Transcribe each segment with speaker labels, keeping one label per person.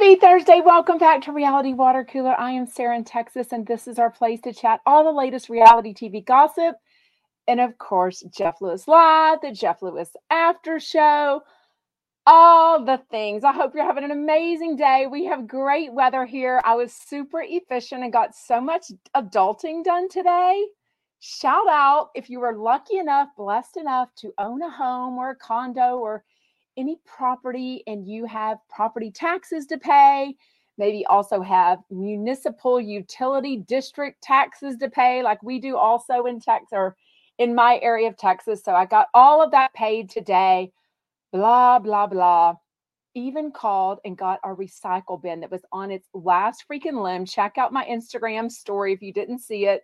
Speaker 1: Happy Thursday. Welcome back to Reality Water Cooler. I am Sarah in Texas, and this is our place to chat all the latest reality TV gossip. And of course, Jeff Lewis Live, the Jeff Lewis After Show, all the things. I hope you're having an amazing day. We have great weather here. I was super efficient and got so much adulting done today. Shout out if you were lucky enough, blessed enough to own a home or a condo or any property and you have property taxes to pay, maybe also have municipal utility district taxes to pay, like we do also in Texas or in my area of Texas. So I got all of that paid today. Blah, blah, blah. Even called and got our recycle bin that was on its last freaking limb. Check out my Instagram story if you didn't see it.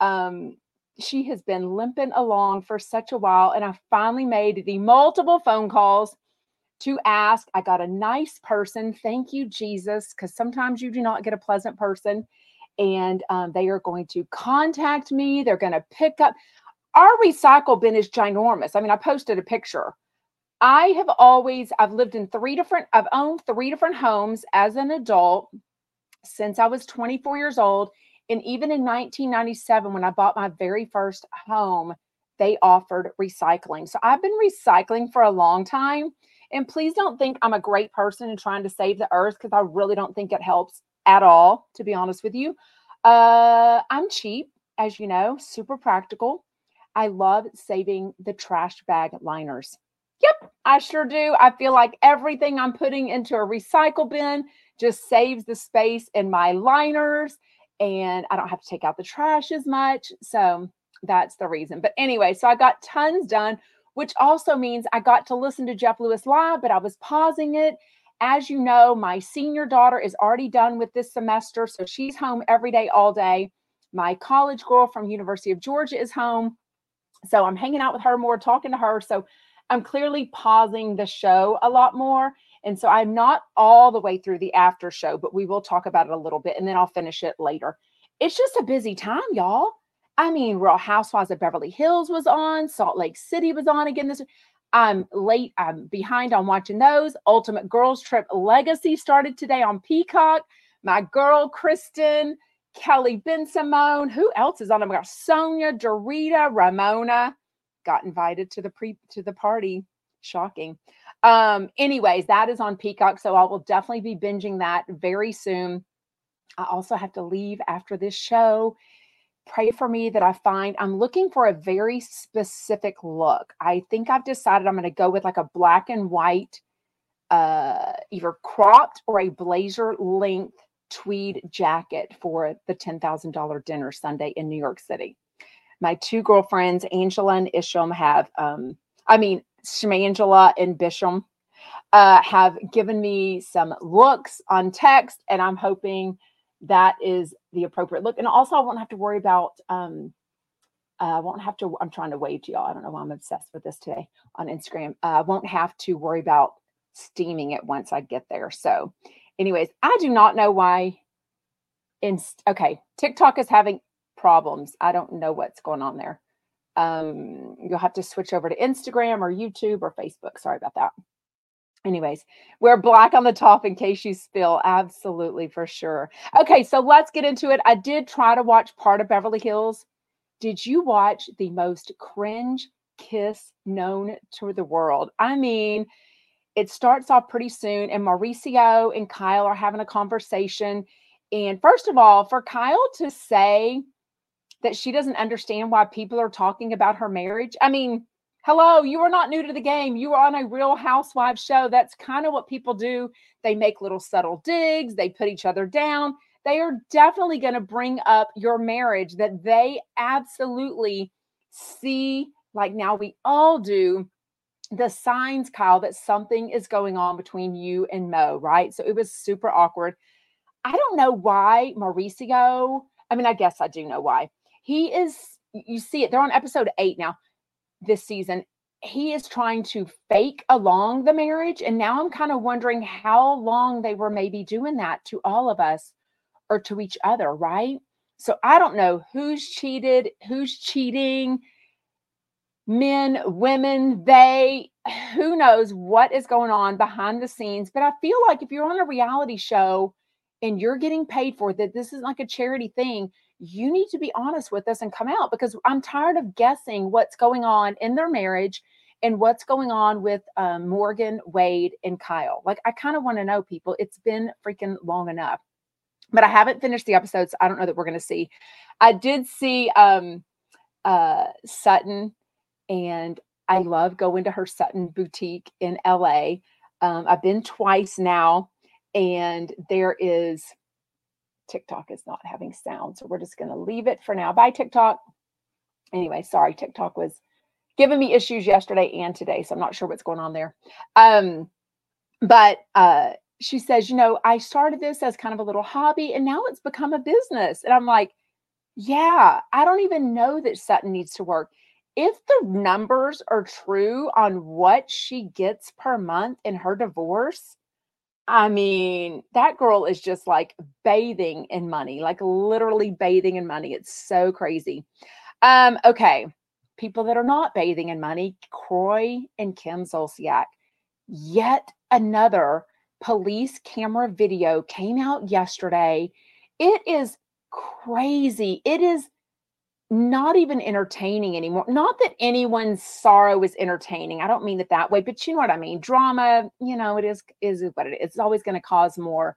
Speaker 1: Um, she has been limping along for such a while, and I finally made the multiple phone calls to ask. I got a nice person. Thank you, Jesus, because sometimes you do not get a pleasant person. And um, they are going to contact me. They're going to pick up. Our recycle bin is ginormous. I mean, I posted a picture. I have always, I've lived in three different, I've owned three different homes as an adult since I was 24 years old. And even in 1997, when I bought my very first home, they offered recycling. So I've been recycling for a long time. And please don't think I'm a great person and trying to save the earth because I really don't think it helps at all, to be honest with you. Uh, I'm cheap, as you know, super practical. I love saving the trash bag liners. Yep, I sure do. I feel like everything I'm putting into a recycle bin just saves the space in my liners and I don't have to take out the trash as much. So that's the reason. But anyway, so I got tons done which also means I got to listen to Jeff Lewis live, but I was pausing it. As you know, my senior daughter is already done with this semester, so she's home every day, all day. My college girl from University of Georgia is home, so I'm hanging out with her more, talking to her. So I'm clearly pausing the show a lot more. And so I'm not all the way through the after show, but we will talk about it a little bit and then I'll finish it later. It's just a busy time, y'all. I mean, Real Housewives of Beverly Hills was on, Salt Lake City was on again this. I'm late. I'm behind on watching those. Ultimate Girls Trip Legacy started today on Peacock. My girl Kristen, Kelly Bensimon. Who else is on? I've got Sonja, Dorinda, Ramona. Got invited to the pre to the party. Shocking. Um, anyways, that is on Peacock. So I will definitely be binging that very soon. I also have to leave after this show pray for me that I find I'm looking for a very specific look. I think I've decided I'm going to go with like a black and white, uh, either cropped or a blazer length tweed jacket for the $10,000 dinner Sunday in New York City. My two girlfriends, Angela and Isham, have, um, I mean, Shmangela and Bisham, uh, have given me some looks on text, and I'm hoping that is the appropriate look. And also, I won't have to worry about. Um, uh, I won't have to. I'm trying to wave to y'all. I don't know why I'm obsessed with this today on Instagram. Uh, I won't have to worry about steaming it once I get there. So, anyways, I do not know why. In okay, TikTok is having problems. I don't know what's going on there. Um, you'll have to switch over to Instagram or YouTube or Facebook. Sorry about that anyways wear black on the top in case you spill absolutely for sure. Okay so let's get into it. I did try to watch part of beverly hills. Did you watch the most cringe kiss known to the world? I mean it starts off pretty soon and mauricio and kyle are having a conversation. And first of all for kyle to say that she doesn't understand why people are talking about her marriage i mean Hello, you are not new to the game. You are on a real housewives show. That's kind of what people do. They make little subtle digs, they put each other down. They are definitely going to bring up your marriage that they absolutely see, like now we all do, the signs, Kyle, that something is going on between you and Mo, right? So it was super awkward. I don't know why Mauricio, I mean, I guess I do know why. He is, you see it, they're on episode eight now this season, he is trying to fake along the marriage. And now I'm kind of wondering how long they were maybe doing that to all of us or to each other, right? So I don't know who's cheated, who's cheating. men, women, they, who knows what is going on behind the scenes. But I feel like if you're on a reality show and you're getting paid for that this is like a charity thing, you need to be honest with us and come out because I'm tired of guessing what's going on in their marriage and what's going on with um, Morgan, Wade, and Kyle. Like, I kind of want to know, people. It's been freaking long enough. But I haven't finished the episodes. So I don't know that we're going to see. I did see um, uh, Sutton, and I love going to her Sutton boutique in LA. Um, I've been twice now, and there is TikTok is not having sound. So we're just going to leave it for now. Bye, TikTok. Anyway, sorry, TikTok was giving me issues yesterday and today. So I'm not sure what's going on there. Um, but uh, she says, you know, I started this as kind of a little hobby and now it's become a business. And I'm like, yeah, I don't even know that Sutton needs to work. If the numbers are true on what she gets per month in her divorce, I mean, that girl is just like bathing in money, like literally bathing in money. It's so crazy. Um, okay. People that are not bathing in money, Kroy and Kim Zolciak. Yet another police camera video came out yesterday. It is crazy. It is not even entertaining anymore. Not that anyone's sorrow is entertaining. I don't mean it that way, but you know what I mean. Drama, you know, it is is what it is. It's always going to cause more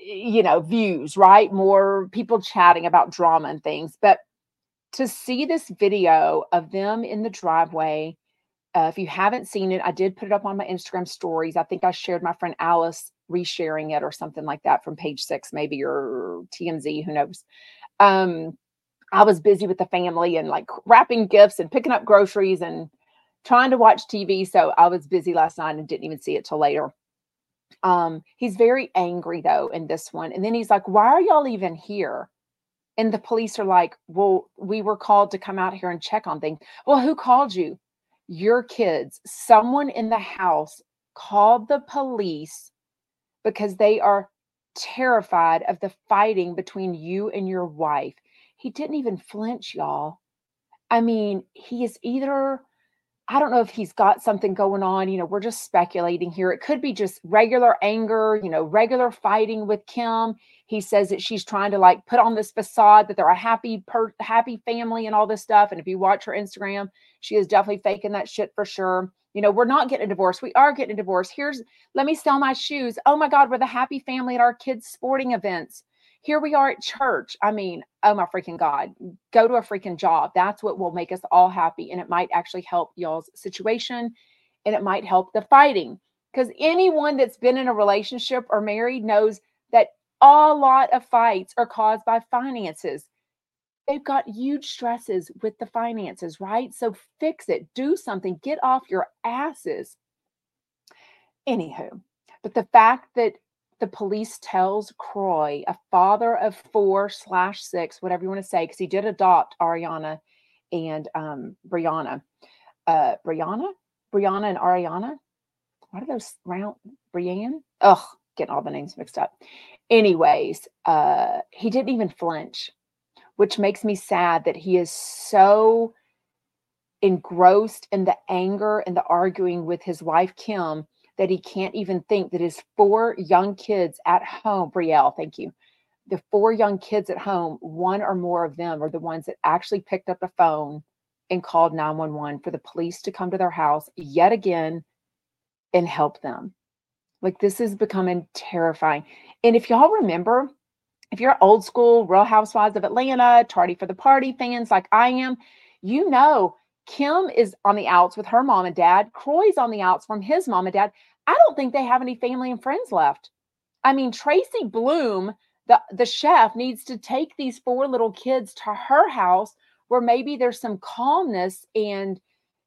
Speaker 1: you know, views, right? More people chatting about drama and things. But to see this video of them in the driveway, uh, if you haven't seen it, I did put it up on my Instagram stories. I think I shared my friend Alice resharing it or something like that from page six, maybe or TMZ, who knows. Um, I was busy with the family and like wrapping gifts and picking up groceries and trying to watch TV. So I was busy last night and didn't even see it till later. Um, he's very angry though in this one. And then he's like, Why are y'all even here? And the police are like, Well, we were called to come out here and check on things. Well, who called you? Your kids. Someone in the house called the police because they are terrified of the fighting between you and your wife. He didn't even flinch, y'all. I mean, he is either, I don't know if he's got something going on. You know, we're just speculating here. It could be just regular anger, you know, regular fighting with Kim. He says that she's trying to like put on this facade that they're a happy, per, happy family and all this stuff. And if you watch her Instagram, she is definitely faking that shit for sure. You know, we're not getting a divorce. We are getting a divorce. Here's, let me sell my shoes. Oh my God, we're the happy family at our kids' sporting events. Here we are at church. I mean, oh my freaking God, go to a freaking job. That's what will make us all happy. And it might actually help y'all's situation and it might help the fighting. Because anyone that's been in a relationship or married knows that a lot of fights are caused by finances. They've got huge stresses with the finances, right? So fix it, do something, get off your asses. Anywho, but the fact that the police tells Kroy, a father of four slash six, whatever you want to say, because he did adopt Ariana and um, Brianna. Uh, Brianna? Brianna and Ariana? What are those round? Brianne? Ugh, getting all the names mixed up. Anyways, uh, he didn't even flinch, which makes me sad that he is so engrossed in the anger and the arguing with his wife, Kim, that he can't even think that his four young kids at home, Brielle, thank you. The four young kids at home, one or more of them are the ones that actually picked up the phone and called 911 for the police to come to their house yet again and help them. Like this is becoming terrifying. And if y'all remember, if you're old school Real Housewives of Atlanta, tardy for the party fans like I am, you know Kim is on the outs with her mom and dad. Kroy's on the outs from his mom and dad. I don't think they have any family and friends left. I mean, Tracy Bloom, the, the chef, needs to take these four little kids to her house where maybe there's some calmness and,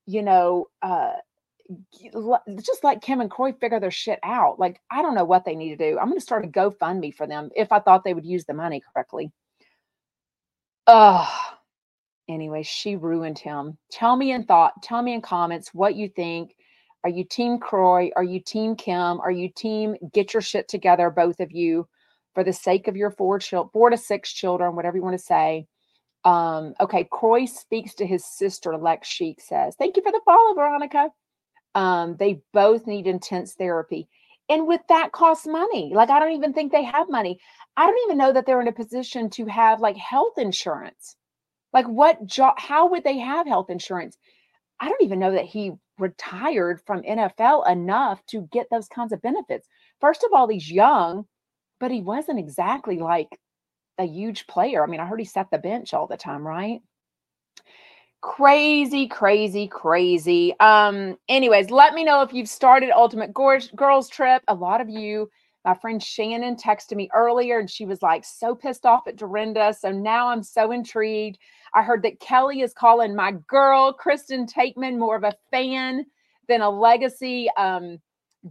Speaker 1: you know, uh, just let Kim and Croy figure their shit out. Like, I don't know what they need to do. I'm going to start a GoFundMe for them if I thought they would use the money correctly. Ugh. Anyway, she ruined him. Tell me in thought, tell me in comments what you think. Are you team Kroy? Are you team Kim? Are you team get your shit together, both of you, for the sake of your four, children, four to six children, whatever you want to say? Um, okay, Kroy speaks to his sister, Lex Sheik says, Thank you for the follow, Veronica. Um, they both need intense therapy. And with that costs money. Like, I don't even think they have money. I don't even know that they're in a position to have like health insurance. Like, what job, how would they have health insurance? I don't even know that he retired from NFL enough to get those kinds of benefits. First of all, he's young, but he wasn't exactly like a huge player. I mean, I heard he sat the bench all the time, right? Crazy, crazy, crazy. Um, anyways, let me know if you've started Ultimate Girls Trip. A lot of you, my friend Shannon texted me earlier and she was like so pissed off at Dorinda. So now I'm so intrigued. I heard that Kelly is calling my girl, Kristen Taekman, more of a fan than a legacy um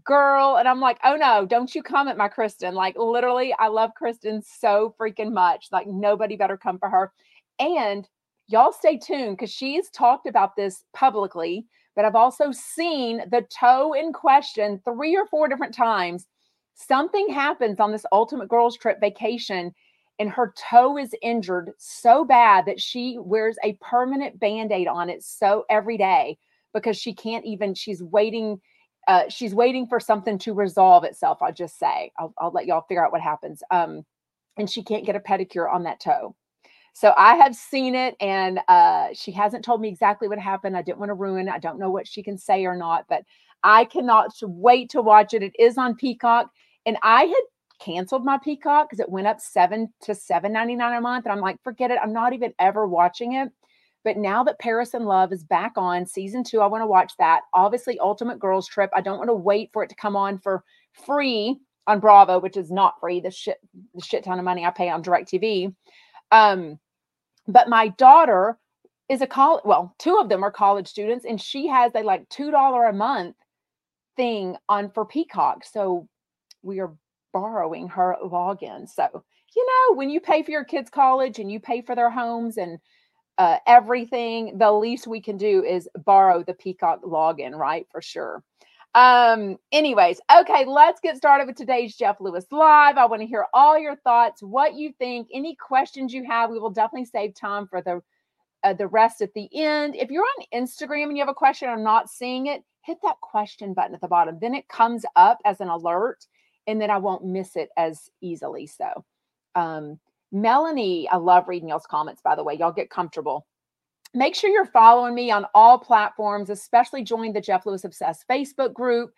Speaker 1: girl. And I'm like, oh no, don't you come at my Kristen. Like, literally, I love Kristen so freaking much. Like, nobody better come for her. And y'all stay tuned because she's talked about this publicly, but I've also seen the toe in question three or four different times. Something happens on this ultimate girls trip vacation and her toe is injured so bad that she wears a permanent band-aid on it so every day because she can't even she's waiting uh, she's waiting for something to resolve itself. I'll just say, I'll, I'll let y'all figure out what happens. Um, and she can't get a pedicure on that toe. So I have seen it, and uh, she hasn't told me exactly what happened. I didn't want to ruin. I don't know what she can say or not, but I cannot wait to watch it. It is on Peacock, and I had canceled my Peacock because it went up seven to seven ninety nine a month, and I'm like, forget it. I'm not even ever watching it. But now that Paris in Love is back on season two, I want to watch that. Obviously, Ultimate Girls Trip. I don't want to wait for it to come on for free on Bravo, which is not free. The shit, the shit ton of money I pay on DirecTV. Um, but my daughter is a college. Well, two of them are college students, and she has a like two dollar a month thing on for Peacock. So we are borrowing her login. So you know, when you pay for your kids' college and you pay for their homes and uh, everything, the least we can do is borrow the Peacock login, right? For sure. Um, anyways, okay, let's get started with today's Jeff Lewis Live. I want to hear all your thoughts, what you think, any questions you have. We will definitely save time for the uh, the rest at the end. If you're on Instagram and you have a question, I'm not seeing it, hit that question button at the bottom. Then it comes up as an alert, and then I won't miss it as easily. So, um, Melanie, I love reading y'all's comments, by the way. Y'all get comfortable. Make sure you're following me on all platforms, especially join the Jeff Lewis Obsessed Facebook group.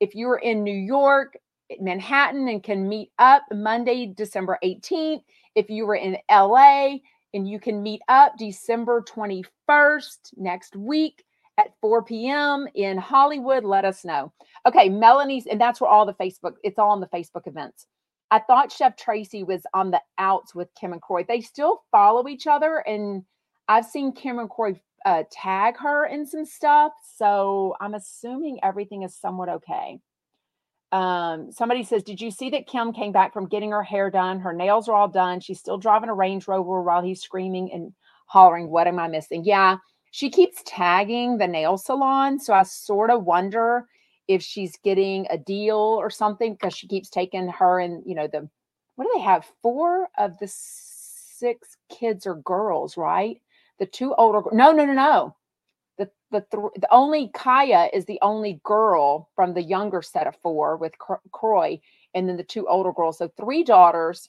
Speaker 1: If you're in New York, Manhattan, and can meet up Monday, December 18th. If you were in LA and you can meet up December 21st next week at 4 p.m. in Hollywood, let us know. Okay, Melanie's, and that's where all the Facebook, it's all on the Facebook events. I thought Chef Tracy was on the outs with Kim and Kroy. They still follow each other, and I've seen Kim and Kroy uh, tag her in some stuff. So I'm assuming everything is somewhat okay. Um, somebody says, Did you see that Kim came back from getting her hair done? Her nails are all done. She's still driving a Range Rover while he's screaming and hollering, What am I missing? Yeah, she keeps tagging the nail salon. So I sort of wonder if she's getting a deal or something because she keeps taking her and you know the what do they have four of the six kids are girls right? The two older no no no no. The the th- the only Kaia is the only girl from the younger set of four with Kroy and then the two older girls. So three daughters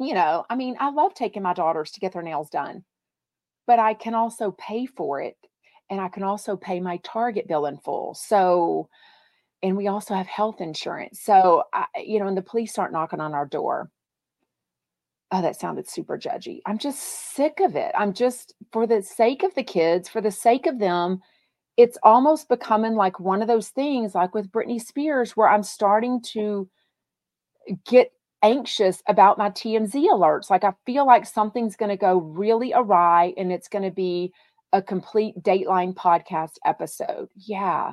Speaker 1: you know I mean I love taking my daughters to get their nails done but I can also pay for it and I can also pay my Target bill in full so and we also have health insurance. So, I, you know, and the police aren't knocking on our door. Oh, that sounded super judgy. I'm just sick of it. I'm just, for the sake of the kids, for the sake of them, it's almost becoming like one of those things, like with Britney Spears, where I'm starting to get anxious about my TMZ alerts. Like I feel like something's going to go really awry and it's going to be a complete Dateline podcast episode. Yeah.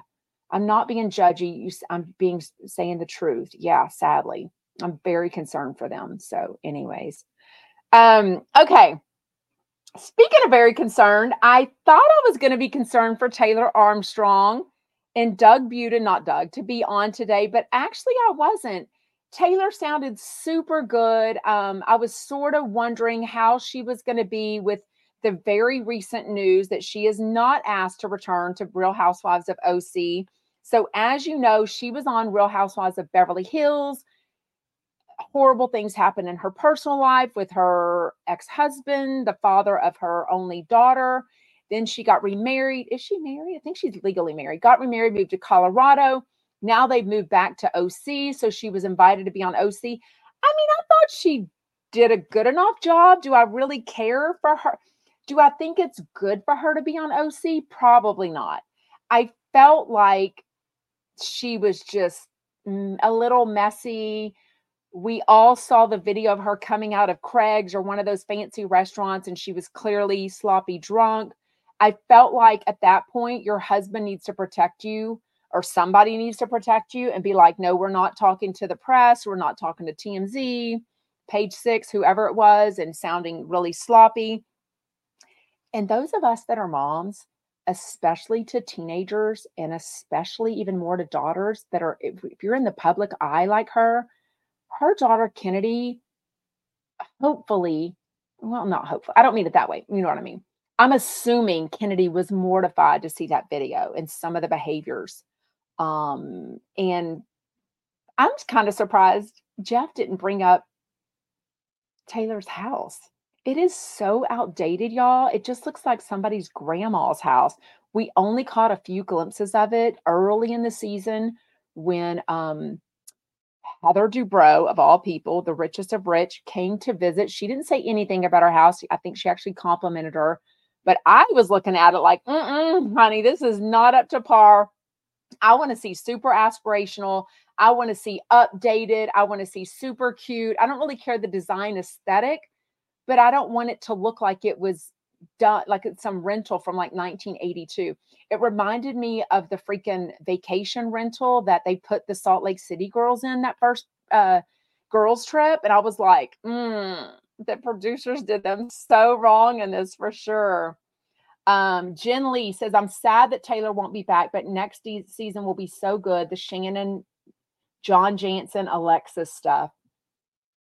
Speaker 1: I'm not being judgy. I'm being saying the truth. Yeah, sadly, I'm very concerned for them. So, anyways, um, okay. Speaking of very concerned, I thought I was going to be concerned for Taylor Armstrong and Doug Budin, not Doug, to be on today, but actually I wasn't. Taylor sounded super good. Um, I was sort of wondering how she was going to be with the very recent news that she is not asked to return to Real Housewives of OC. So, as you know, she was on Real Housewives of Beverly Hills. Horrible things happened in her personal life with her ex husband, the father of her only daughter. Then she got remarried. Is she married? I think she's legally married. Got remarried, moved to Colorado. Now they've moved back to OC. So she was invited to be on OC. I mean, I thought she did a good enough job. Do I really care for her? Do I think it's good for her to be on OC? Probably not. I felt like she was just mm, a little messy. We all saw the video of her coming out of Craig's or one of those fancy restaurants, and she was clearly sloppy drunk. I felt like at that point, your husband needs to protect you or somebody needs to protect you and be like, no, we're not talking to the press. We're not talking to TMZ, page six, whoever it was, and sounding really sloppy. And those of us that are moms, especially to teenagers and especially even more to daughters that are, if, if you're in the public eye like her, her daughter Kennedy, hopefully, well, not hopefully, I don't mean it that way. You know what I mean? I'm assuming Kennedy was mortified to see that video and some of the behaviors. Um, and I'm kind of surprised Jeff didn't bring up Taylor's house. It is so outdated, y'all. It just looks like somebody's grandma's house. We only caught a few glimpses of it early in the season when um, Heather Dubrow, of all people, the richest of rich, came to visit. She didn't say anything about her house. I think she actually complimented her but I was looking at it like, honey, this is not up to par. I want to see super aspirational. I want to see updated. I want to see super cute. I don't really care the design aesthetic, but I don't want it to look like it was done like it's some rental from like 1982. It reminded me of the freaking vacation rental that they put the Salt Lake City girls in that first uh girls trip and I was like, mm, the producers did them so wrong in this for sure. Um, Jen Lee says, I'm sad that Taylor won't be back, but next de- season will be so good. The Shannon, John Janssen, Alexis stuff.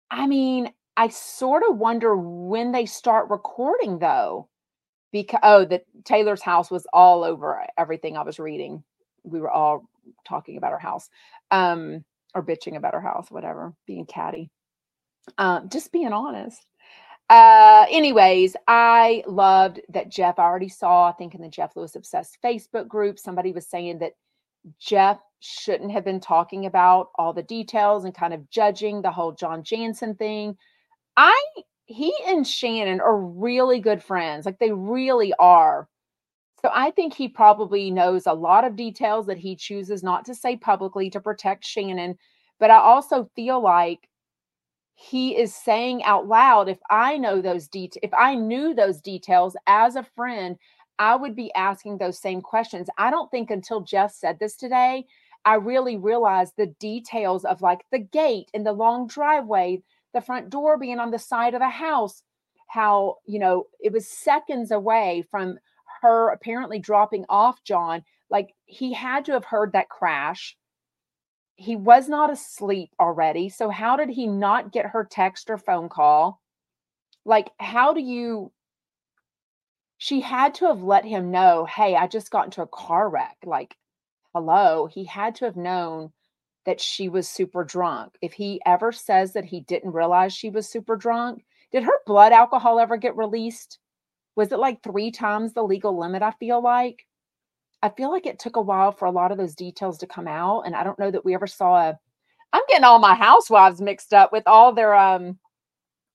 Speaker 1: I mean, I sort of wonder when they start recording though. Because oh, that Taylor's house was all over everything I was reading. We were all talking about her house. Um, or bitching about her house, whatever, being catty. Um, just being honest. Uh, anyways, I loved that Jeff I already saw, I think in the Jeff Lewis Obsessed Facebook group, somebody was saying that Jeff shouldn't have been talking about all the details and kind of judging the whole John Janssen thing. I he and Shannon are really good friends. Like they really are. So I think he probably knows a lot of details that he chooses not to say publicly to protect Shannon. But I also feel like he is saying out loud if i know those details if i knew those details as a friend i would be asking those same questions. I don't think until jeff said this today i really realized the details of like the gate and the long driveway the front door being on the side of the house how you know it was seconds away from her apparently dropping off john like he had to have heard that crash he was not asleep already. So how did he not get her text or phone call? Like, how do you? She had to have let him know, hey, I just got into a car wreck. Like, hello. He had to have known that she was super drunk. If he ever says that he didn't realize she was super drunk, did her blood alcohol ever get released? Was it like three times the legal limit? I feel like. I feel like it took a while for a lot of those details to come out. And I don't know that we ever saw a I'm getting all my housewives mixed up with all their um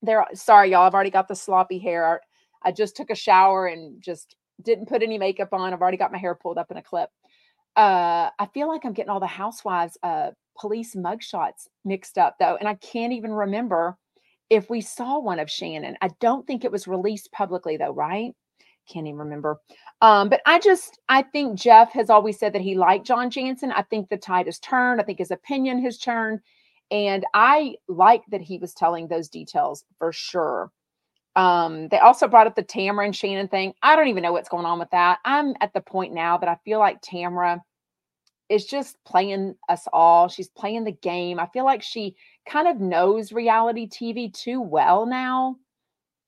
Speaker 1: their sorry, y'all. I've already got the sloppy hair. I just took a shower and just didn't put any makeup on. I've already got my hair pulled up in a clip. Uh, I feel like I'm getting all the housewives uh police mugshots mixed up though, and I can't even remember if we saw one of Shannon. I don't think it was released publicly though, right? Can't even remember. Um, but I just, I think Jeff has always said that he liked John Janssen. I think the tide has turned. I think his opinion has turned. And I like that he was telling those details for sure. Um, they also brought up the Tamra and Shannon thing. I don't even know what's going on with that. I'm at the point now that I feel like Tamra is just playing us all. She's playing the game. I feel like she kind of knows reality TV too well now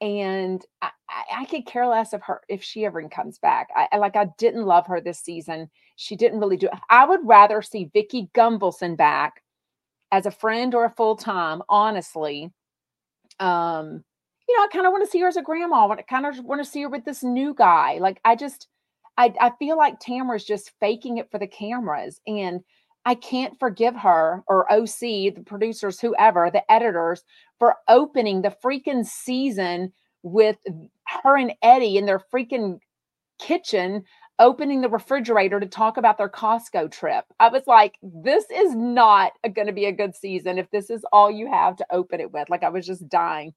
Speaker 1: and I, I, could care less of her if she ever comes back. I, like I didn't love her this season. She didn't really do it. I would rather see Vicki Gunvalson back as a friend or a full time, honestly. Um, you know, I kind of want to see her as a grandma. I kind of want to see her with this new guy. Like I just I, I feel like Tamara's just faking it for the cameras. And I can't forgive her or OC, the producers, whoever, the editors, for opening the freaking season with her and Eddie in their freaking kitchen opening the refrigerator to talk about their Costco trip. I was like, this is not going to be a good season if this is all you have to open it with. Like, I was just dying.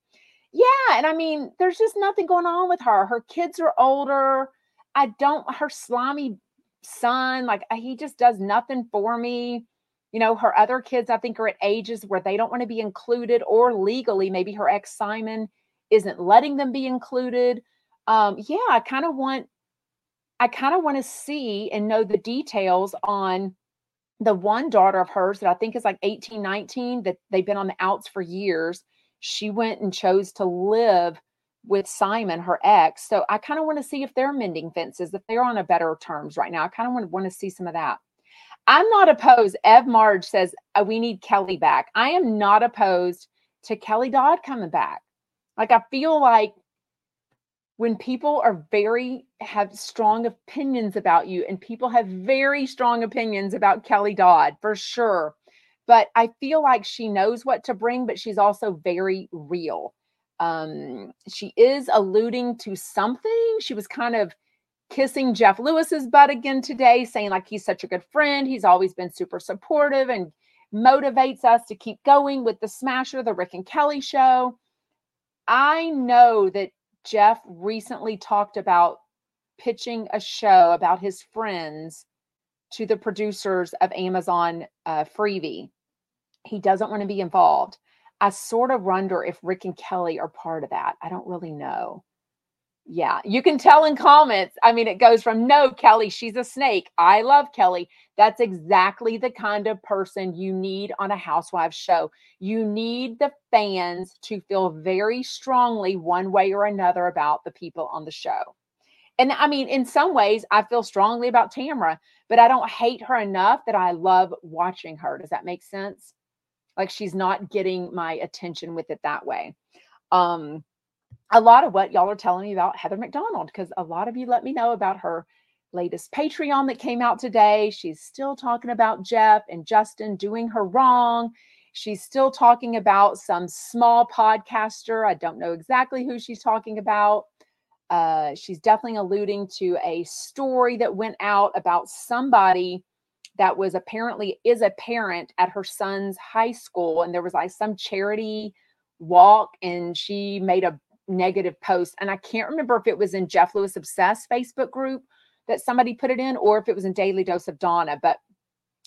Speaker 1: Yeah. And I mean, there's just nothing going on with her. Her kids are older. I don't, her slimy son, like he just does nothing for me. You know, her other kids, I think, are at ages where they don't want to be included, or legally, maybe her ex Simon isn't letting them be included. Um, yeah, I kind of want, I kind of want to see and know the details on the one daughter of hers that I think is like 18, 19, that they've been on the outs for years. She went and chose to live with Simon, her ex. So I kind of want to see if they're mending fences, if they're on a better terms right now. I kind of want, want to see some of that. I'm not opposed. Ev Marge says uh, we need Kelly back. I am not opposed to Kelly Dodd coming back. Like I feel like when people are very have strong opinions about you, and people have very strong opinions about Kelly Dodd for sure. But I feel like she knows what to bring, but she's also very real um, she is alluding to something. She was kind of kissing Jeff Lewis's butt again today, saying like he's such a good friend. He's always been super supportive and motivates us to keep going with the Smasher, the Rick and Kelly show. I know that Jeff recently talked about pitching a show about his friends to the producers of Amazon uh, Freevee. He doesn't want to be involved. I sort of wonder if Rick and Kelly are part of that. I don't really know. Yeah, you can tell in comments. I mean, it goes from no, Kelly, she's a snake. I love Kelly. That's exactly the kind of person you need on a housewives show. You need the fans to feel very strongly one way or another about the people on the show. And I mean, in some ways, I feel strongly about Tamara, but I don't hate her enough that I love watching her. Does that make sense? Like she's not getting my attention with it that way. Um, a lot of what y'all are telling me about Heather McDonald, because a lot of you let me know about her latest Patreon that came out today. She's still talking about Jeff and Justin doing her wrong. She's still talking about some small podcaster. I don't know exactly who she's talking about. Uh, she's definitely alluding to a story that went out about somebody that was apparently is a parent at her son's high school and there was like some charity walk and she made a negative post and i can't remember if it was in jeff lewis obsessed facebook group that somebody put it in or if it was in daily dose of donna but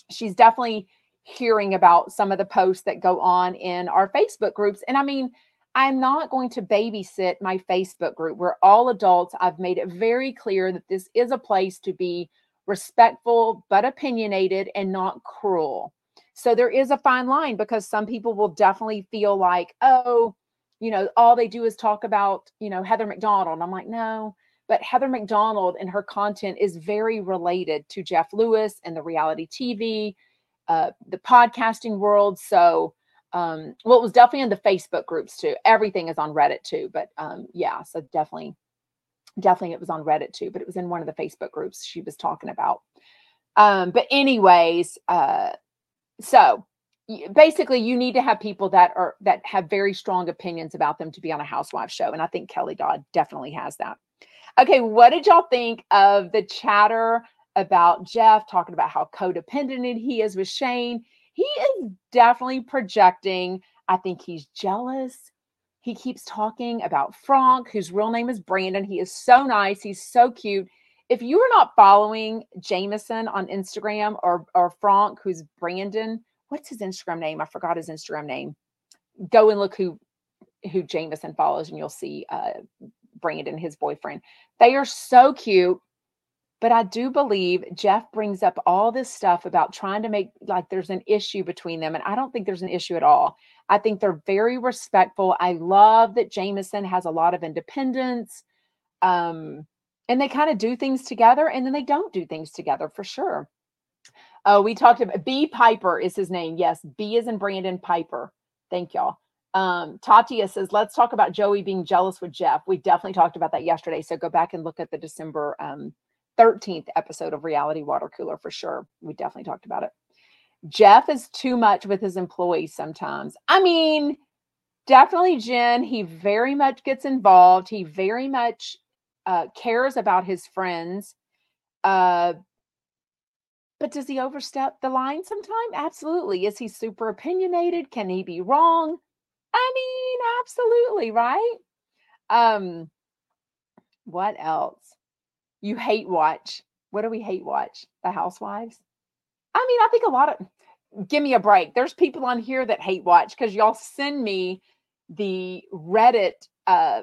Speaker 1: she's definitely hearing about some of the posts that go on in our facebook groups and i mean i'm not going to babysit my facebook group. We're all adults. I've made it very clear that this is a place to be respectful but opinionated and not cruel. So there is a fine line because some people will definitely feel like, oh, you know, all they do is talk about, you know, Heather McDonald. And I'm like, no, but Heather McDonald and her content is very related to Jeff Lewis and the reality TV, uh, the podcasting world. So, um, well, it was definitely in the Facebook groups too. Everything is on Reddit too, but um, yeah, so definitely definitely it was on Reddit too, but it was in one of the Facebook groups she was talking about. Um, but anyways, uh, so basically you need to have people that are that have very strong opinions about them to be on a housewife show. And I think Kelly Dodd definitely has that. Okay, what did y'all think of the chatter about Jeff talking about how codependent he is with Shane? He is definitely projecting. I think he's jealous. He keeps talking about Frank, whose real name is Brandon. He is so nice. He's so cute. If you are not following Jameson on Instagram or or Frank, who's Brandon, what's his Instagram name? I forgot his Instagram name. Go and look who who Jameson follows, and you'll see uh, Brandon, his boyfriend. They are so cute, But I do believe Jeff brings up all this stuff about trying to make like there's an issue between them. And I don't think there's an issue at all. I think they're very respectful. I love that Jameson has a lot of independence. Um, and they kind of do things together and then they don't do things together for sure. Oh, we talked about B Piper is his name. Yes, B is in Brandon Piper. Thank y'all. Um, Tatia says, let's talk about Joey being jealous with Jeff. We definitely talked about that yesterday. So go back and look at the December um, 13th episode of Reality Water Cooler for sure. We definitely talked about it. Jeff is too much with his employees sometimes. I mean, definitely Jen, he very much gets involved. He very much uh, cares about his friends. Uh, but does he overstep the line sometime? Absolutely. Is he super opinionated? Can he be wrong? I mean, absolutely, right? Um, what else? You hate watch. What do we hate watch? The Housewives? I mean, I think a lot of give me a break. There's people on here that hate watch because y'all send me the Reddit uh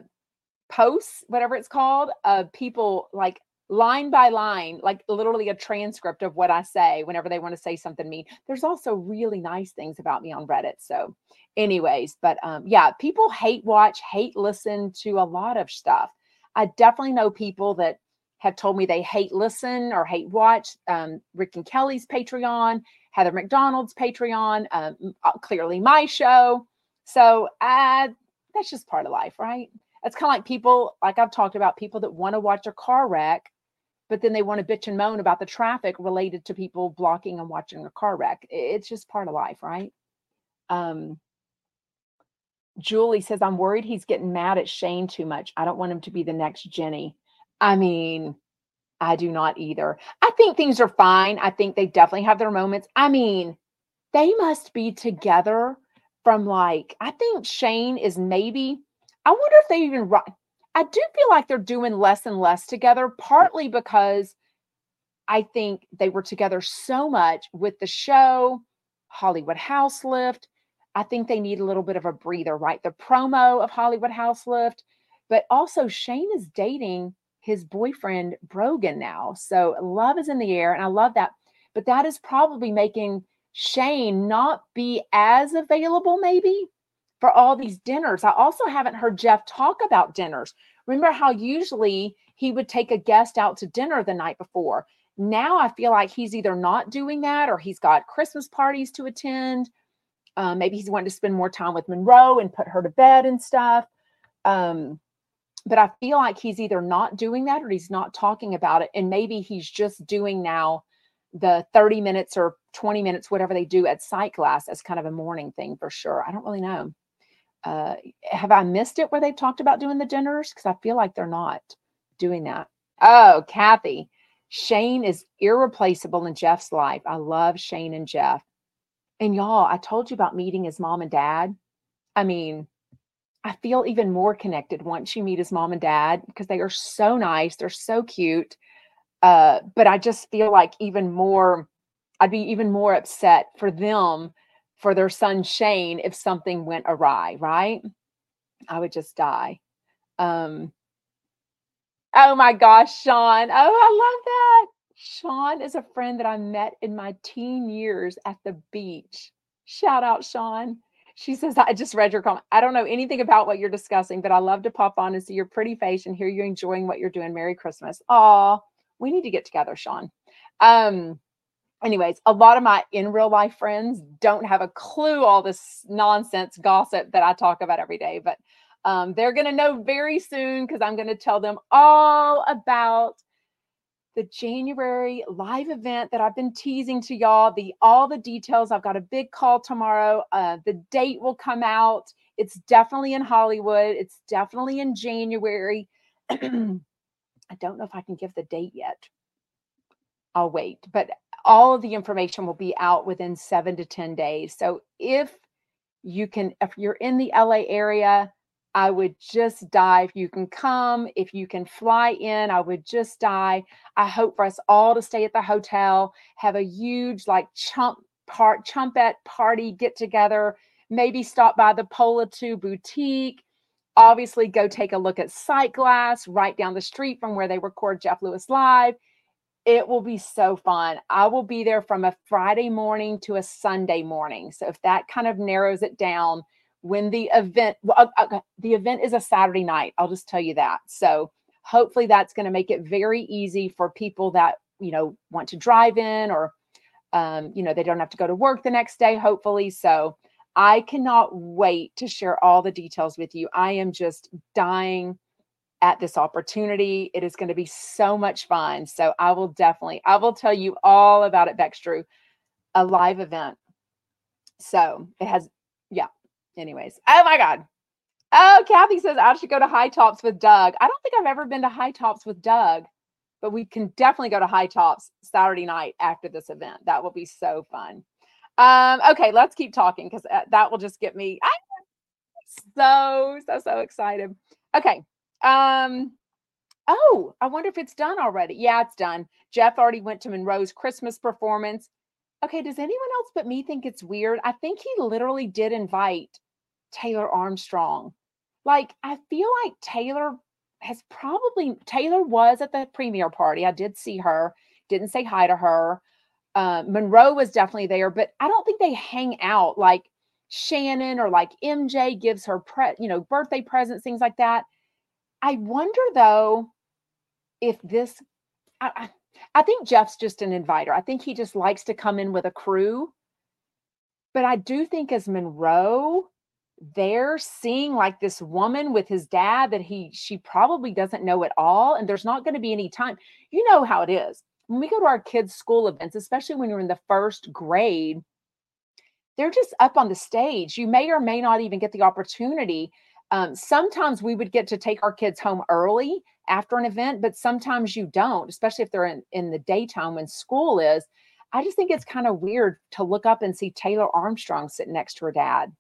Speaker 1: posts, whatever it's called, of people like line by line, like literally a transcript of what I say whenever they want to say something to me. There's also really nice things about me on Reddit. So, anyways, but um, yeah, people hate watch, hate listen to a lot of stuff. I definitely know people that have told me they hate listen or hate watch um, Rick and Kelly's Patreon, Heather McDonald's Patreon, um, uh, clearly my show. So uh, that's just part of life, right? It's kind of like people, like I've talked about, people that want to watch a car wreck, but then they want to bitch and moan about the traffic related to people blocking and watching a car wreck. It's just part of life, right? Um, Julie says, I'm worried he's getting mad at Shane too much. I don't want him to be the next Jenny. I mean, I do not either. I think things are fine. I think they definitely have their moments. I mean, they must be together from like, I think Shane is maybe I wonder if they even I do feel like they're doing less and less together, partly because I think they were together so much with the show, Hollywood House Lift. I think they need a little bit of a breather, right? The promo of Hollywood House Lift, but also Shane is dating his boyfriend Brogan now. So love is in the air, and I love that. But that is probably making Shane not be as available, maybe for all these dinners. I also haven't heard Jeff talk about dinners. Remember how usually he would take a guest out to dinner the night before. Now I feel like he's either not doing that or he's got Christmas parties to attend. Um, maybe he's wanting to spend more time with Monroe and put her to bed and stuff. Um, but I feel like he's either not doing that or he's not talking about it. And maybe he's just doing now the 30 minutes or 20 minutes, whatever they do at sight glass as kind of a morning thing for sure. I don't really know uh, have I missed it where they've talked about doing the dinners? Because I feel like they're not doing that. Oh, Kathy, Shane is irreplaceable in Jeff's life. I love Shane and Jeff. And y'all, I told you about meeting his mom and dad. I mean, I feel even more connected once you meet his mom and dad because they are so nice. They're so cute. Uh, but I just feel like even more, I'd be even more upset for them for their son Shane if something went awry, right? I would just die. Um, oh my gosh, Sean. Oh, I love that. Sean is a friend that I met in my teen years at the beach. Shout out, Sean. She says, I just read your comment. I don't know anything about what you're discussing, but I love to pop on and see your pretty face and hear you enjoying what you're doing. Merry Christmas. Oh, we need to get together, Sean. Um, anyways, a lot of my in real life friends don't have a clue all this nonsense gossip that I talk about every day, but um, they're going to know very soon because I'm going to tell them all about the January live event that I've been teasing to y'all. The all the details. I've got a big call tomorrow. Uh, the date will come out. It's definitely in Hollywood. It's definitely in January. I don't know if I can give the date yet. I'll wait, but all of the information will be out within seven to 10 days. So if you can, if you're in the LA area, I would just die. If you can come, if you can fly in, I would just die. I hope for us all to stay at the hotel, have a huge like chump part chumpette party get together, maybe stop by the Pola 2 boutique. Obviously, go take a look at Sight Glass right down the street from where they record Jeff Lewis Live It will be so fun. I will be there from a Friday morning to a Sunday morning. So if that kind of narrows it down, when the event well, uh, uh, the event is a Saturday night, I'll just tell you that. So hopefully that's going to make it very easy for people that you know want to drive in or um, you know they don't have to go to work the next day. Hopefully, so I cannot wait to share all the details with you. I am just dying at this opportunity. It is going to be so much fun. So I will definitely, I will tell you all about it, Bex Drew, a live event. So it has. Anyways, oh my God. Oh, Kathy says I should go to High Tops with Doug. I don't think I've ever been to High Tops with Doug, but we can definitely go to High Tops Saturday night after this event. That will be so fun. Um, okay, let's keep talking because uh, that will just get me so so so excited. Okay, um, oh, I wonder if it's done already. Yeah, it's done. Jeff already went to Monroe's Christmas performance. Okay, does anyone else but me think it's weird? I think he literally did invite Taylor Armstrong. Like, I feel like Taylor has probably Taylor was at the premiere party. I did see her, didn't say hi to her. Uh, Monroe was definitely there, but I don't think they hang out like Shannon or like MJ gives her pre, you know, birthday presents, things like that. I wonder though if this I, I, I think Jeff's just an inviter. I think he just likes to come in with a crew. But I do think as Monroe, they're seeing like this woman with his dad that he she probably doesn't know at all and there's not going to be any time you know how it is when we go to our kids school events especially when you're in the first grade they're just up on the stage you may or may not even get the opportunity um, sometimes we would get to take our kids home early after an event, but sometimes you don't, especially if they're in, in the daytime when school is. I just think it's kind of weird to look up and see Taylor Armstrong sitting next to her dad.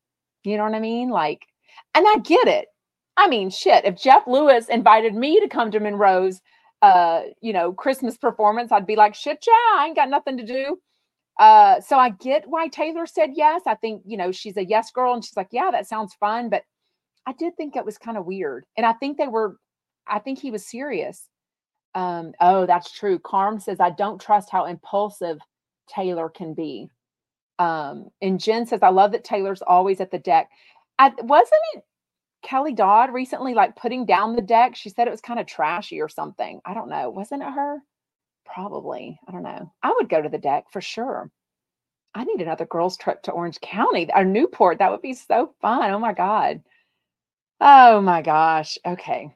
Speaker 1: You know what I mean? Like, and I get it. I mean, shit, if Jeff Lewis invited me to come to Monroe's uh, you know, Christmas performance, I'd be like, shit, yeah, I ain't got nothing to do. Uh, so I get why Taylor said yes. I think, you know, she's a yes girl and she's like, yeah, that sounds fun. But I did think it was kind of weird. And I think they were, I think he was serious. Um, oh, that's true. Carm says, I don't trust how impulsive Taylor can be. Um, and Jen says, I love that Taylor's always at the deck. I, wasn't it Kelly Dodd recently like putting down the deck? She said it was kind of trashy or something. I don't know. Wasn't it her? Probably. I don't know. I would go to the deck for sure. I need another girls' trip to Orange County or Newport. That would be so fun. Oh my God. Oh my gosh. Okay.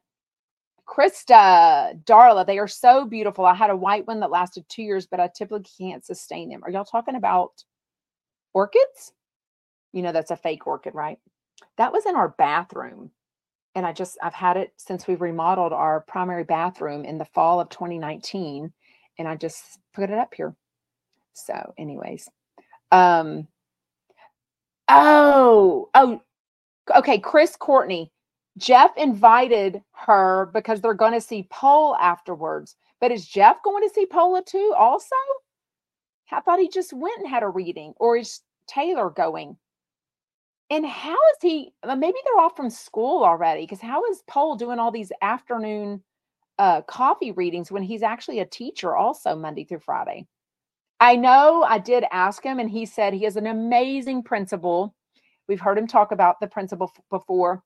Speaker 1: Krista, Darla, they are so beautiful. I had a white one that lasted two years, but I typically can't sustain them. Are y'all talking about orchids? You know, that's a fake orchid, right? That was in our bathroom. And I just, I've had it since we remodeled our primary bathroom in the fall of 2019. And I just put it up here. So, anyways. Um, oh, oh, okay. Chris Courtney. Jeff invited her because they're going to see Paul afterwards. But is Jeff going to see Paula too also? I thought he just went and had a reading. Or is Taylor going? And how is he? Maybe they're off from school already. Because how is Paul doing all these afternoon uh, coffee readings when he's actually a teacher also Monday through Friday? I know I did ask him, and he said he is an amazing principal. We've heard him talk about the principal before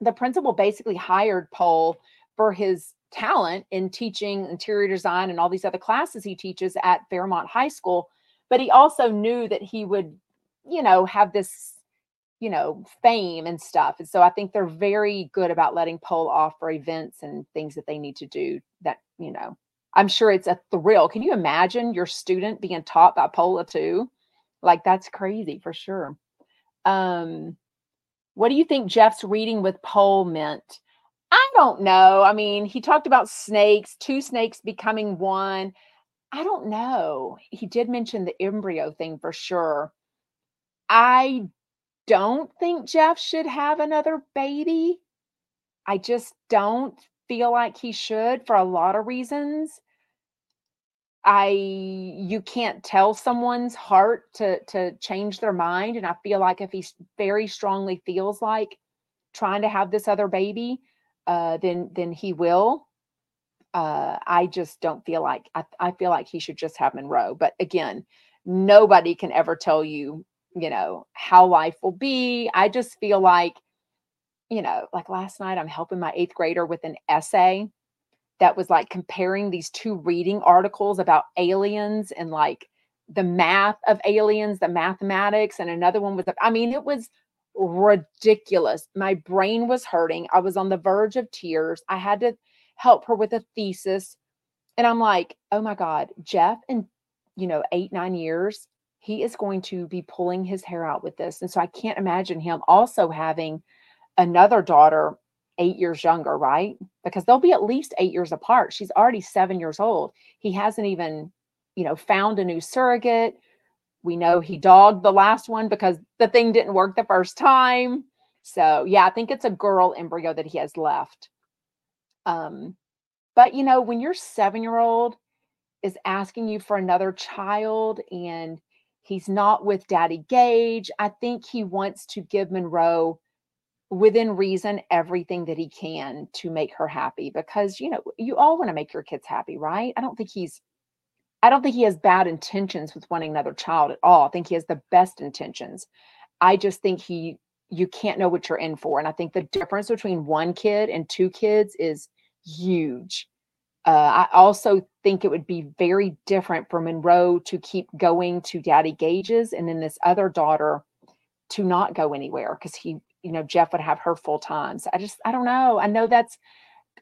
Speaker 1: the principal basically hired Paul for his talent in teaching interior design and all these other classes he teaches at Fairmont High School. But he also knew that he would, you know, have this, you know, fame and stuff. And so I think they're very good about letting Paul off for events and things that they need to do that, you know, I'm sure it's a thrill. Can you imagine your student being taught by Pola too? Like that's crazy for sure. Um, what do you think Jeff's reading with Paul meant? I don't know. I mean, he talked about snakes, two snakes becoming one. I don't know. He did mention the embryo thing for sure. I don't think Jeff should have another baby. I just don't feel like he should for a lot of reasons. I you can't tell someone's heart to to change their mind and I feel like if he very strongly feels like trying to have this other baby uh then then he will uh, I just don't feel like I, I feel like he should just have Monroe. But again, nobody can ever tell you, you know, how life will be. I just feel like, you know, like last night I'm helping my eighth grader with an essay that was like comparing these two reading articles about aliens and like the math of aliens, the mathematics, and another one was, I mean, it was ridiculous. My brain was hurting. I was on the verge of tears. I had to help her with a thesis. And I'm like, oh my God, Jeff, in, you know, eight, nine years, he is going to be pulling his hair out with this. And so I can't imagine him also having another daughter eight years younger, right? Because they'll be at least eight years apart. She's already seven years old. He hasn't even, you know, found a new surrogate. We know he dogged the last one because the thing didn't work the first time. So, yeah, I think it's a girl embryo that he has left. Um, but you know, when your seven year old is asking you for another child and he's not with Daddy Gage, I think he wants to give Monroe within reason everything that he can to make her happy because you know you all want to make your kids happy right i don't think he's i don't think he has bad intentions with wanting another child at all i think he has the best intentions i just think he you can't know what you're in for. And I think the difference between one kid and two kids is huge. Uh, I also think it would be very different for Monroe to keep going to Daddy Gage's and then this other daughter to not go anywhere because he, you know, Jeff would have her full time. So I just, I don't know. I know that's,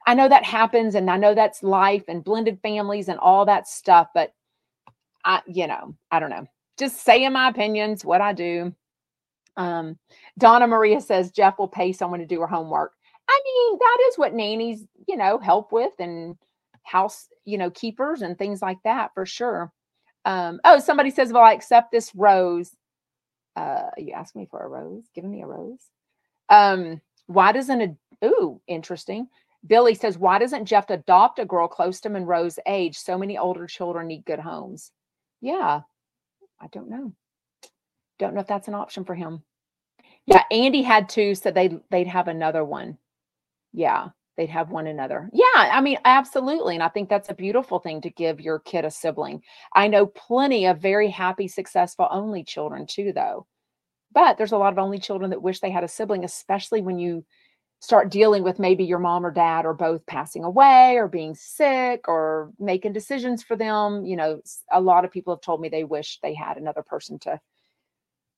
Speaker 1: I know that happens and I know that's life and blended families and all that stuff, but I, you know, I don't know. Just saying my opinions, what I do. Um, Donna Maria says Jeff will pay someone to do her homework. I mean, that is what nannies, you know, help with and house, you know, keepers and things like that for sure. Um, oh, somebody says, Well, I accept this rose. Uh, you asked me for a rose, giving me a rose. Um, why doesn't a ooh, interesting. Billy says, Why doesn't Jeff adopt a girl close to Monroe's age? So many older children need good homes. Yeah, I don't know. Don't know if that's an option for him. Yeah, Andy had two, so they they'd have another one. Yeah, they'd have one another. Yeah, I mean, absolutely. And I think that's a beautiful thing to give your kid a sibling. I know plenty of very happy, successful only children too, though. But there's a lot of only children that wish they had a sibling, especially when you start dealing with maybe your mom or dad or both passing away or being sick or making decisions for them. You know, a lot of people have told me they wish they had another person to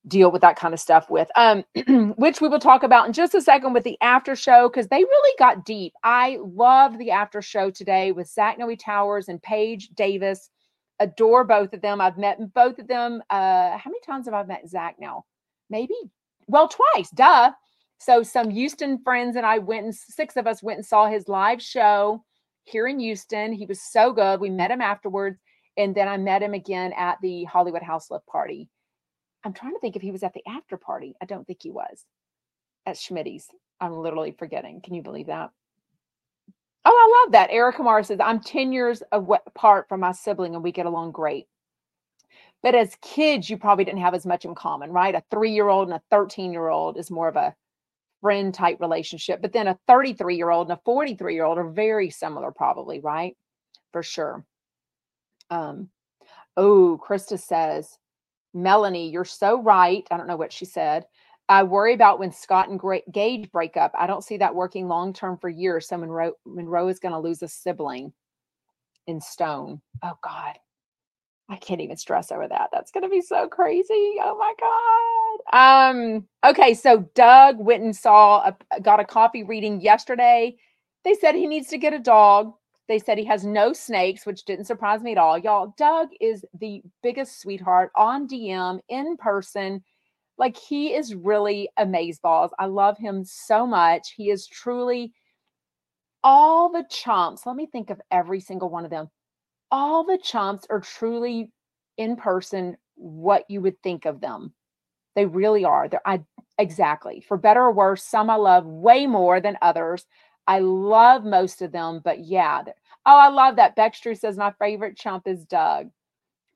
Speaker 1: deal with that kind of stuff with um which we will talk about in just a second with the after show because they really got deep. I loved the after show today with zach noe towers and paige davis. Adore both of them. I've met both of them uh how many times have i met zach now? Maybe well twice duh. So some houston friends and i went and six of us went and saw his live show here in houston. He was so good. We met him afterwards and then i met him again at the hollywood house lift party I'm trying to think if he was at the after party. I don't think he was at Schmitty's. I'm literally forgetting. Can you believe that? Oh, I love that. Erica Mara says, I'm 10 years apart from my sibling and we get along great. But as kids, you probably didn't have as much in common, right? A three year old and a 13 year old is more of a friend type relationship. But then a 33 year old and a 43 year old are very similar, probably, right? For sure. Um, oh, Krista says, Melanie, you're so right. I don't know what she said. I worry about when Scott and Gage break up. I don't see that working long term for years. So Monroe, Monroe is going to lose a sibling in Stone. Oh God, I can't even stress over that. That's going to be so crazy. Oh my God. Um. Okay, so Doug went and saw a, got a coffee reading yesterday. They said he needs to get a dog. They said he has no snakes, which didn't surprise me at all. Y'all, Doug is the biggest sweetheart on DM in person. Like he is really balls. I love him so much. He is truly all the chumps. Let me think of every single one of them. All the chumps are truly in person what you would think of them. They really are. They're I exactly. For better or worse, some I love way more than others. I love most of them, but yeah, Oh, I love that. Beckstrew says my favorite chump is Doug.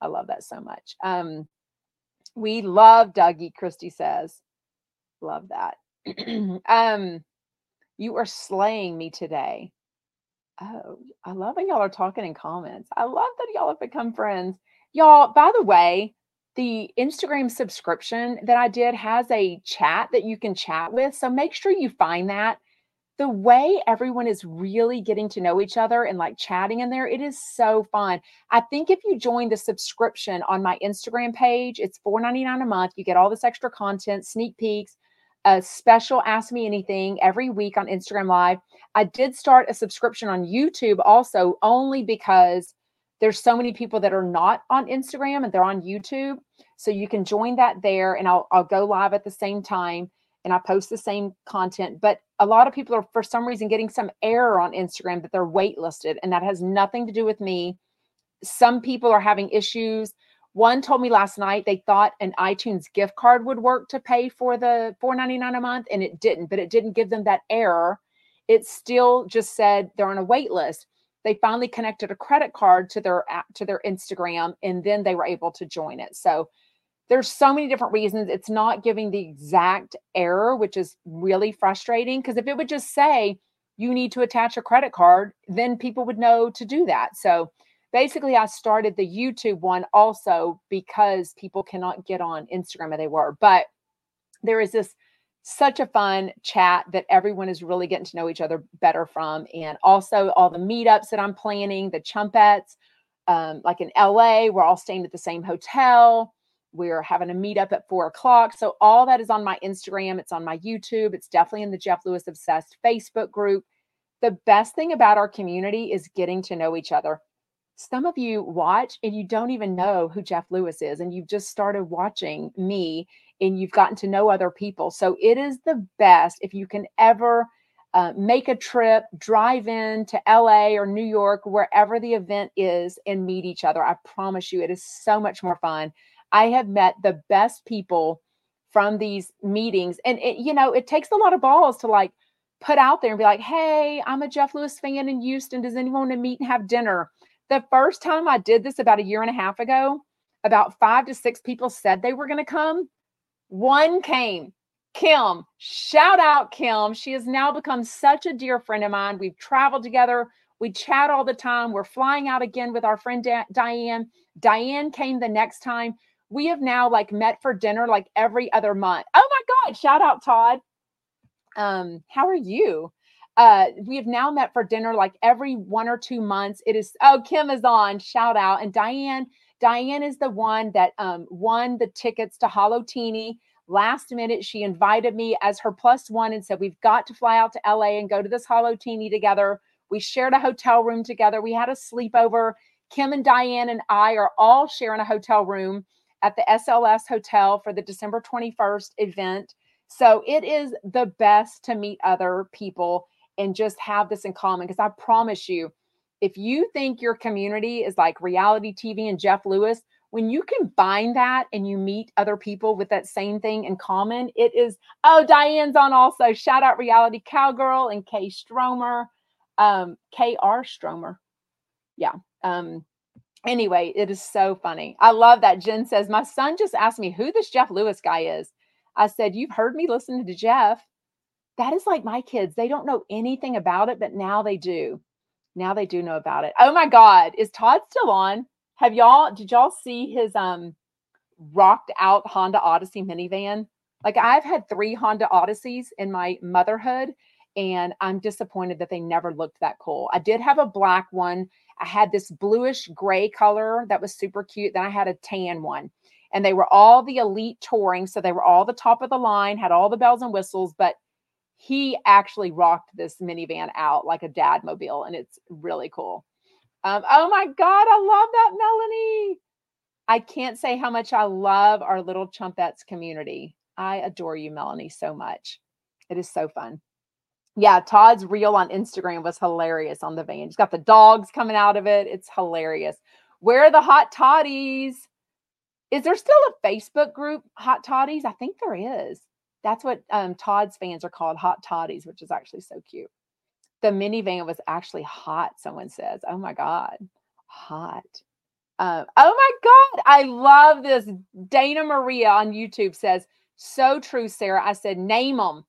Speaker 1: I love that so much. Um, we love Dougie, Christy says. Love that. um, you are slaying me today. Oh, I love when y'all are talking in comments. I love that y'all have become friends. Y'all, by the way, the Instagram subscription that I did has a chat that you can chat with. So make sure you find that. The way everyone is really getting to know each other and like chatting in there, it is so fun. I think if you join the subscription on my Instagram page, it's $4.99 a month. You get all this extra content, sneak peeks, a special Ask Me Anything every week on Instagram Live. I did start a subscription on YouTube also, only because there's so many people that are not on Instagram and they're on YouTube. So you can join that there and I'll, I'll go live at the same time and I post the same content. But a lot of people are, for some reason, getting some error on Instagram that they're waitlisted, and that has nothing to do with me. Some people are having issues. One told me last night they thought an iTunes gift card would work to pay for the $4.99 a month, and it didn't, but it didn't give them that error. It still just said they're on a wait list they finally connected a credit card to their to their Instagram and then they were able to join it. So there's so many different reasons it's not giving the exact error, which is really frustrating because if it would just say you need to attach a credit card, then people would know to do that. So basically I started the YouTube one also because people cannot get on Instagram and they were, but there is this such a fun chat that everyone is really getting to know each other better from. And also all the meetups that I'm planning, the chumpettes, um, like in LA, we're all staying at the same hotel. We're having a meetup at four o'clock. So all that is on my Instagram. It's on my YouTube. It's definitely in the Jeff Lewis Obsessed Facebook group. The best thing about our community is getting to know each other. Some of you watch and you don't even know who Jeff Lewis is, and you've just started watching me and you've gotten to know other people. So it is the best if you can ever uh, make a trip, drive in to LA or New York, wherever the event is, and meet each other. I promise you, it is so much more fun. I have met the best people from these meetings, and it, you know, it takes a lot of balls to like put out there and be like, "Hey, I'm a Jeff Lewis fan in Houston. Does anyone want to meet and have dinner?" The first time I did this about a year and a half ago, about five to six people said they were going to come. One came. Kim, shout out Kim. She has now become such a dear friend of mine. We've traveled together. We chat all the time. We're flying out again with our friend Diane. Diane came the next time. We have now like met for dinner like every other month. Oh my God. Shout out Todd. Um, how are you? Uh, we have now met for dinner like every one or two months. It is oh, Kim is on. Shout out. And Diane, Diane is the one that um, won the tickets to Holotini. Last minute, she invited me as her plus one and said, We've got to fly out to LA and go to this Holotini together. We shared a hotel room together. We had a sleepover. Kim and Diane and I are all sharing a hotel room at the SLS Hotel for the December 21st event. So it is the best to meet other people and just have this in common because I promise you, if you think your community is like reality TV and Jeff Lewis, when you combine that and you meet other people with that same thing in common, it is, oh, Diane's on also. Shout out Reality Cowgirl and Kay Stromer, um, KR Stromer. Yeah. Um, anyway, it is so funny. I love that. Jen says, My son just asked me who this Jeff Lewis guy is. I said, You've heard me listening to Jeff. That is like my kids. They don't know anything about it, but now they do. Now they do know about it. Oh my God. Is Todd still on? Have y'all, did y'all see his um rocked out Honda Odyssey minivan? Like I've had three Honda Odysseys in my motherhood, and I'm disappointed that they never looked that cool. I did have a black one. I had this bluish gray color that was super cute. Then I had a tan one. And they were all the elite touring. So they were all the top of the line, had all the bells and whistles, but he actually rocked this minivan out like a dad mobile, and it's really cool. Um, oh my God, I love that, Melanie. I can't say how much I love our little Chumpettes community. I adore you, Melanie, so much. It is so fun. Yeah, Todd's reel on Instagram was hilarious on the van. He's got the dogs coming out of it. It's hilarious. Where are the hot toddies? Is there still a Facebook group, Hot Toddies? I think there is. That's what um, Todd's fans are called, hot toddies, which is actually so cute. The minivan was actually hot, someone says. Oh my God, hot. Uh, oh my God, I love this. Dana Maria on YouTube says, so true, Sarah. I said, name them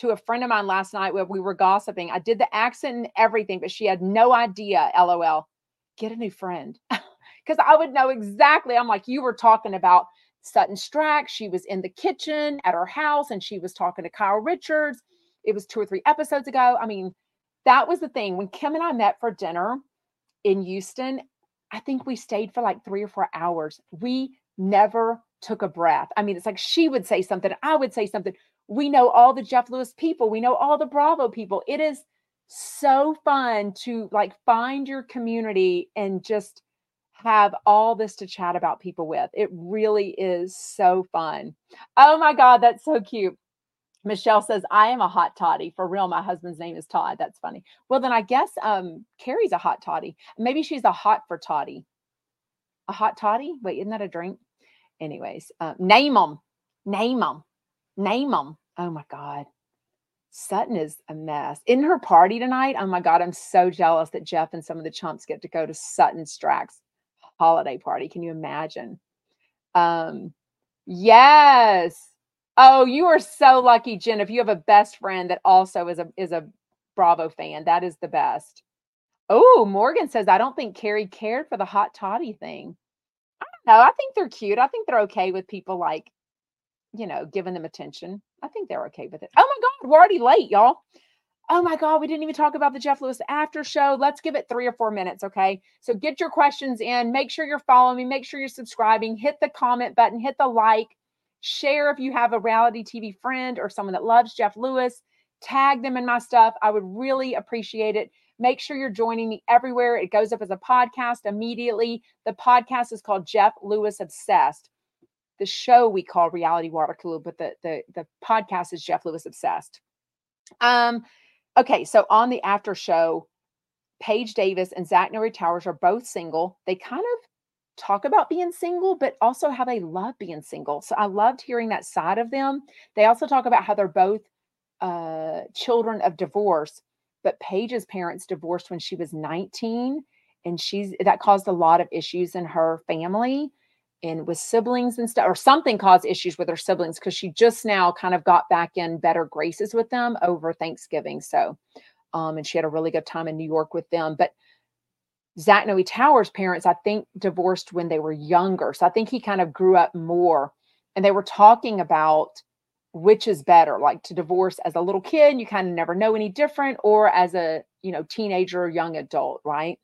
Speaker 1: to a friend of mine last night where we were gossiping. I did the accent and everything, but she had no idea. LOL. Get a new friend. Because I would know exactly. I'm like, you were talking about Sutton Stracke. She was in the kitchen at her house and she was talking to Kyle Richards. It was two or three episodes ago. I mean, that was the thing. When Kim and I met for dinner in Houston, I think we stayed for like three or four hours. We never took a breath. I mean, it's like she would say something, I would say something. We know all the Jeff Lewis people, we know all the Bravo people. It is so fun to like find your community and just have all this to chat about people with. It really is so fun. Oh my God, that's so cute. Michelle says, I am a hot toddy. For real, my husband's name is Todd. That's funny. Well, then I guess um Carrie's a hot toddy. Maybe she's a hot for toddy. A hot toddy? Wait, isn't that a drink? Anyways, uh, name them. Name them. Name them. Oh my God. Sutton is a mess. In her party tonight, oh my God, I'm so jealous that Jeff and some of the chumps get to go to Sutton Stracke's holiday party. Can you imagine? Um, yes. Oh, you are so lucky, Jen. If you have a best friend that also is a is a Bravo fan, that is the best. Oh, Morgan says, I don't think Carrie cared for the hot toddy thing. I don't know. I think they're cute. I think they're okay with people like, you know, giving them attention. I think they're okay with it. Oh my God, we're already late, y'all. Oh my God, we didn't even talk about the Jeff Lewis after show. Let's give it three or four minutes, okay? So get your questions in. Make sure you're following me. Make sure you're subscribing. Hit the comment button. Hit the like. Share if you have a reality TV friend or someone that loves Jeff Lewis. Tag them in my stuff. I would really appreciate it. Make sure you're joining me everywhere. It goes up as a podcast immediately. The podcast is called Jeff Lewis Obsessed. The show we call Reality Water Cooler, but the, the the podcast is Jeff Lewis Obsessed. Um, okay, so on the after show, Paige Davis and Zach Noe Towers are both single. They kind of talk about being single, but also how they love being single. So I loved hearing that side of them. They also talk about how they're both uh, children of divorce, but Paige's parents divorced when she was 19, and she's that caused a lot of issues in her family and with siblings and stuff, or something caused issues with her siblings because she just now kind of got back in better graces with them over Thanksgiving. So, um, and she had a really good time in New York with them, but Zach Noe Towers' parents, I think, divorced when they were younger. So I think he kind of grew up more. And they were talking about which is better, like to divorce as a little kid, you kind of never know any different, or as a you know teenager or young adult, right?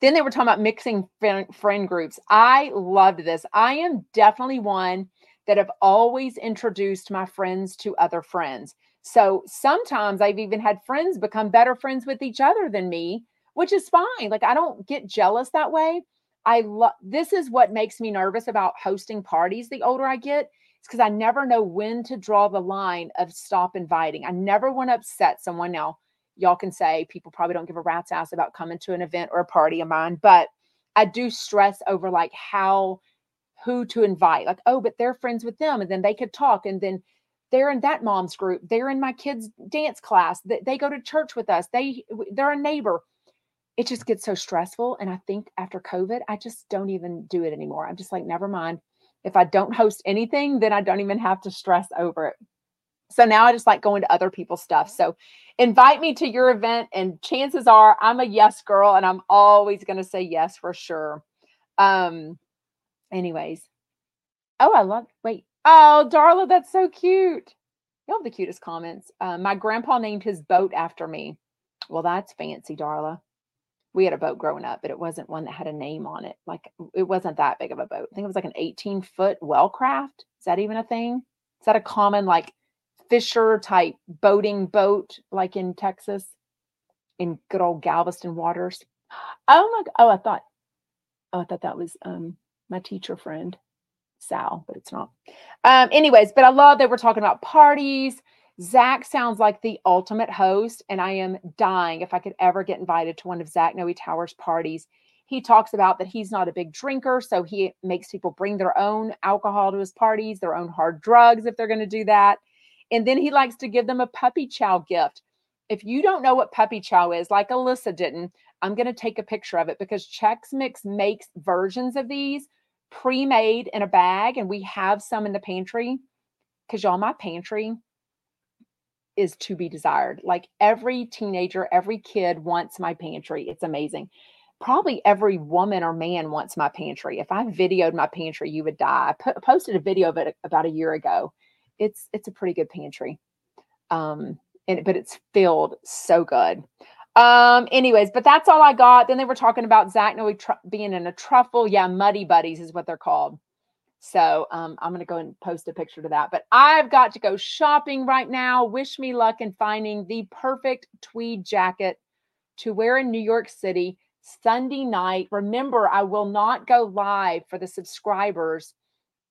Speaker 1: Then they were talking about mixing friend groups. I loved this. I am definitely one that have always introduced my friends to other friends. So sometimes I've even had friends become better friends with each other than me which is fine. Like I don't get jealous that way. I love this is what makes me nervous about hosting parties the older I get. It's because I never know when to draw the line of stop inviting. I never want to upset someone. Now, y'all can say people probably don't give a rat's ass about coming to an event or a party of mine, but I do stress over like how who to invite. Like, oh, but they're friends with them, and then they could talk, and then they're in that mom's group. They're in my kids' dance class. They, they go to church with us. They they're a neighbor it just gets so stressful. And I think after COVID, I just don't even do it anymore. I'm just like, never mind. If I don't host anything, then I don't even have to stress over it. So now I just like going to other people's stuff. So invite me to your event, and chances are I'm a yes girl, and I'm always going to say yes for sure. Um, anyways. Oh, I love wait. Oh, Darla, that's so cute. You have the cutest comments. Uh, my grandpa named his boat after me. Well, that's fancy, Darla we had a boat growing up, but it wasn't one that had a name on it. Like it wasn't that big of a boat. I think it was like an 18 foot wellcraft. Is that even a thing? Is that a common like fisher type boating boat like in Texas in good old Galveston waters? Oh my oh, I thought oh, I thought that was um my teacher friend Sal, but it's not. Um, anyways, but I love that we're talking about parties Zach sounds like the ultimate host, and I am dying if I could ever get invited to one of Zach Noe Towers' parties. He talks about that he's not a big drinker, so he makes people bring their own alcohol to his parties, their own hard drugs if they're going to do that. And then he likes to give them a puppy chow gift. If you don't know what puppy chow is, like Alyssa didn't, I'm going to take a picture of it because Chex Mix makes versions of these pre made in a bag, and we have some in the pantry. Because y'all, my pantry is to be desired. Like every teenager, every kid wants my pantry. It's amazing. Probably every woman or man wants my pantry. If I videoed my pantry, you would die. I posted a video of it about a year ago. It's it's a pretty good pantry. Um, and but it's filled so good. Um, anyways, but that's all I got. Then they were talking about Zach Noe tr- being in a truffle. Yeah, Muddy Buddies is what they're called. So um, I'm going to go and post a picture to that. But I've got to go shopping right now. Wish me luck in finding the perfect tweed jacket to wear in New York City Sunday night. Remember, I will not go live for the subscribers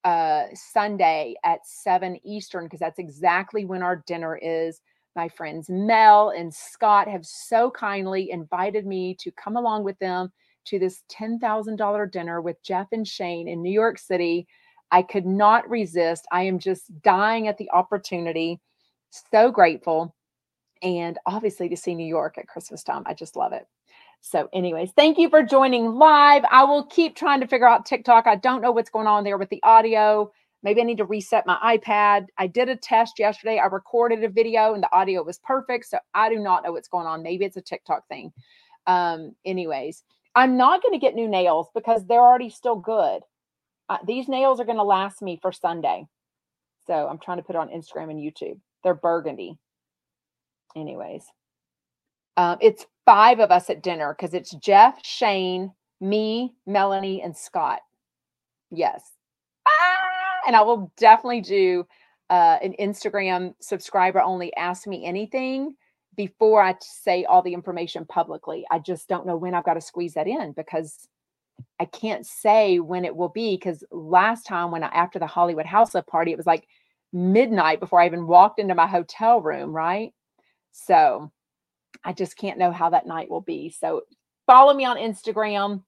Speaker 1: uh, Sunday at 7 Eastern because that's exactly when our dinner is. My friends Mel and Scott have so kindly invited me to come along with them to this $10,000 dinner with Jeff and Shane in New York City. I could not resist. I am just dying at the opportunity. So grateful. And obviously to see New York at Christmas time. I just love it. So, anyways, thank you for joining live. I will keep trying to figure out TikTok. I don't know what's going on there with the audio. Maybe I need to reset my iPad. I did a test yesterday. I recorded a video and the audio was perfect. So I do not know what's going on. Maybe it's a TikTok thing. Um, anyways, I'm not going to get new nails because they're already still good. Uh, these nails are going to last me for Sunday. So I'm trying to put it on Instagram and YouTube. They're burgundy. Anyways, um, it's five of us at dinner because it's Jeff, Shane, me, Melanie, and Scott. Yes. Ah! and I will definitely do uh, an Instagram subscriber only ask me anything before I say all the information publicly. I just don't know when I've got to squeeze that in because I can't say when it will be because last time when I, after the Hollywood House of party, it was like midnight before I even walked into my hotel room, right? So I just can't know how that night will be. So follow me on Instagram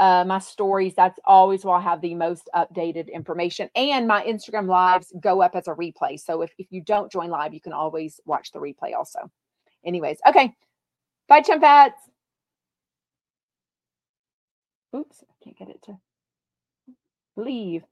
Speaker 1: uh, my stories. That's always where I have the most updated information. And my Instagram lives go up as a replay. So if, if you don't join live, you can always watch the replay also. Anyways, okay. Bye, Chumpettes. Oops, I can't get it to leave.